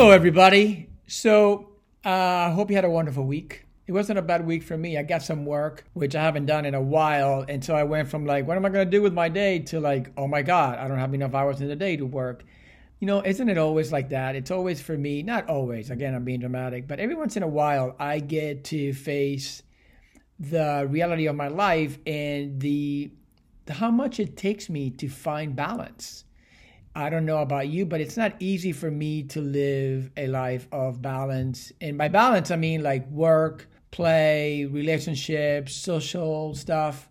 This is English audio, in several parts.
Hello, everybody. So, uh, I hope you had a wonderful week. It wasn't a bad week for me. I got some work, which I haven't done in a while. And so I went from like, what am I going to do with my day to like, oh my God, I don't have enough hours in the day to work. You know, isn't it always like that? It's always for me, not always, again, I'm being dramatic, but every once in a while, I get to face the reality of my life and the, the how much it takes me to find balance. I don't know about you, but it's not easy for me to live a life of balance. And by balance, I mean like work, play, relationships, social stuff.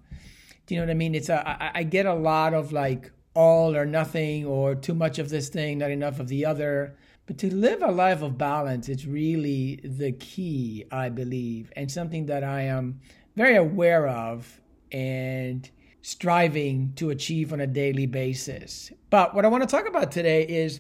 Do you know what I mean? It's a I, I get a lot of like all or nothing or too much of this thing, not enough of the other. But to live a life of balance, it's really the key, I believe, and something that I am very aware of and striving to achieve on a daily basis. But what I want to talk about today is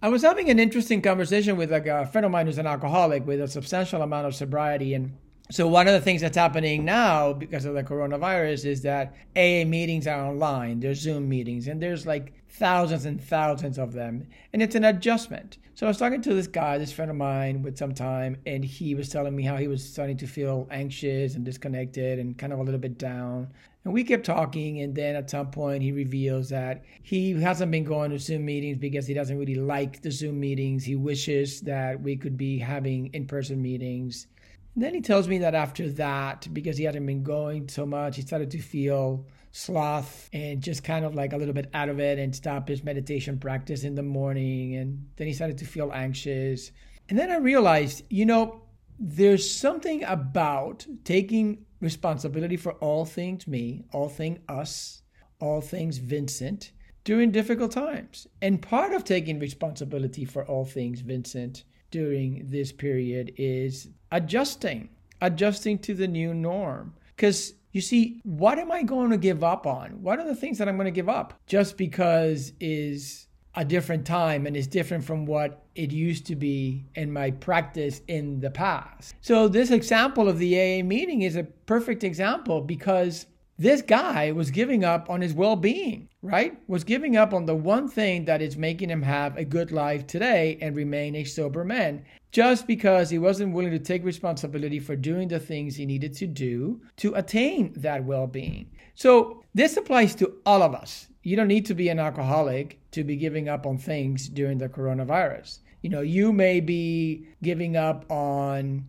I was having an interesting conversation with like a friend of mine who's an alcoholic with a substantial amount of sobriety and so one of the things that's happening now because of the coronavirus is that AA meetings are online. There's Zoom meetings, and there's like thousands and thousands of them, and it's an adjustment. So I was talking to this guy, this friend of mine, with some time, and he was telling me how he was starting to feel anxious and disconnected and kind of a little bit down. And we kept talking, and then at some point he reveals that he hasn't been going to Zoom meetings because he doesn't really like the Zoom meetings. He wishes that we could be having in-person meetings and then he tells me that after that, because he hadn't been going so much, he started to feel sloth and just kind of like a little bit out of it and stop his meditation practice in the morning. And then he started to feel anxious. And then I realized, you know, there's something about taking responsibility for all things me, all things us, all things Vincent during difficult times. And part of taking responsibility for all things Vincent during this period is adjusting, adjusting to the new norm. Because you see, what am I going to give up on? What are the things that I'm going to give up just because is a different time and is different from what it used to be in my practice in the past. So this example of the AA meeting is a perfect example because this guy was giving up on his well being, right? Was giving up on the one thing that is making him have a good life today and remain a sober man just because he wasn't willing to take responsibility for doing the things he needed to do to attain that well being. So, this applies to all of us. You don't need to be an alcoholic to be giving up on things during the coronavirus. You know, you may be giving up on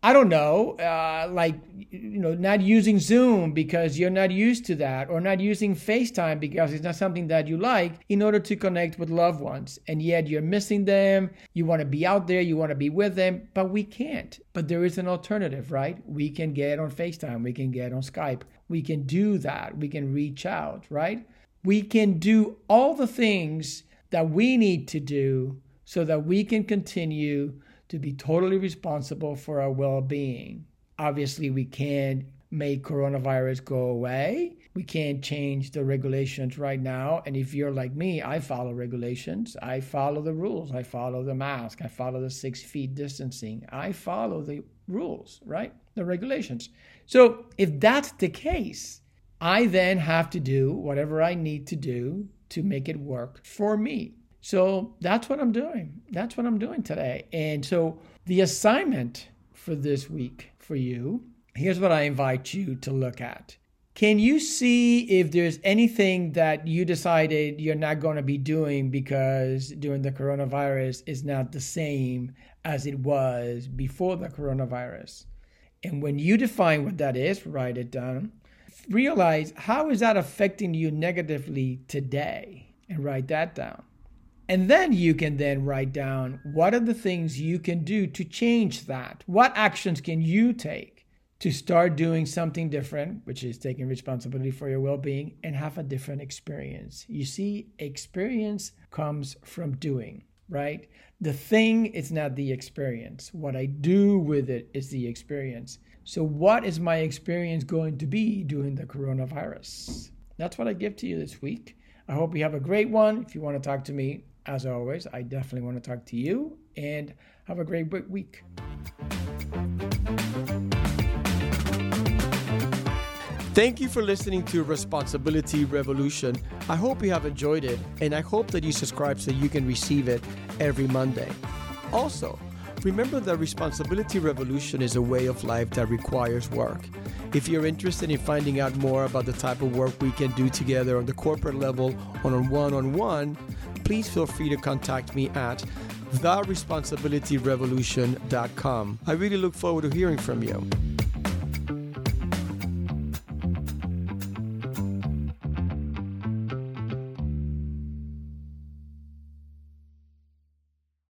I don't know, uh, like, you know, not using Zoom because you're not used to that, or not using FaceTime because it's not something that you like in order to connect with loved ones. And yet you're missing them. You want to be out there, you want to be with them, but we can't. But there is an alternative, right? We can get on FaceTime, we can get on Skype, we can do that, we can reach out, right? We can do all the things that we need to do so that we can continue to be totally responsible for our well being. Obviously, we can't make coronavirus go away. We can't change the regulations right now. And if you're like me, I follow regulations. I follow the rules. I follow the mask. I follow the six feet distancing. I follow the rules, right? The regulations. So if that's the case, I then have to do whatever I need to do to make it work for me. So that's what I'm doing. That's what I'm doing today. And so the assignment for this week for you, here's what I invite you to look at. Can you see if there's anything that you decided you're not going to be doing because during the coronavirus is not the same as it was before the coronavirus? And when you define what that is, write it down. Realize how is that affecting you negatively today and write that down. And then you can then write down what are the things you can do to change that? What actions can you take to start doing something different, which is taking responsibility for your well being and have a different experience? You see, experience comes from doing. right? The thing is not the experience. What I do with it is the experience. So, what is my experience going to be during the coronavirus? That's what I give to you this week. I hope you have a great one. If you want to talk to me, as always, I definitely want to talk to you and have a great week. Thank you for listening to Responsibility Revolution. I hope you have enjoyed it, and I hope that you subscribe so you can receive it every Monday. Also, remember that Responsibility Revolution is a way of life that requires work. If you're interested in finding out more about the type of work we can do together on the corporate level on a one on one, please feel free to contact me at theresponsibilityrevolution.com. I really look forward to hearing from you.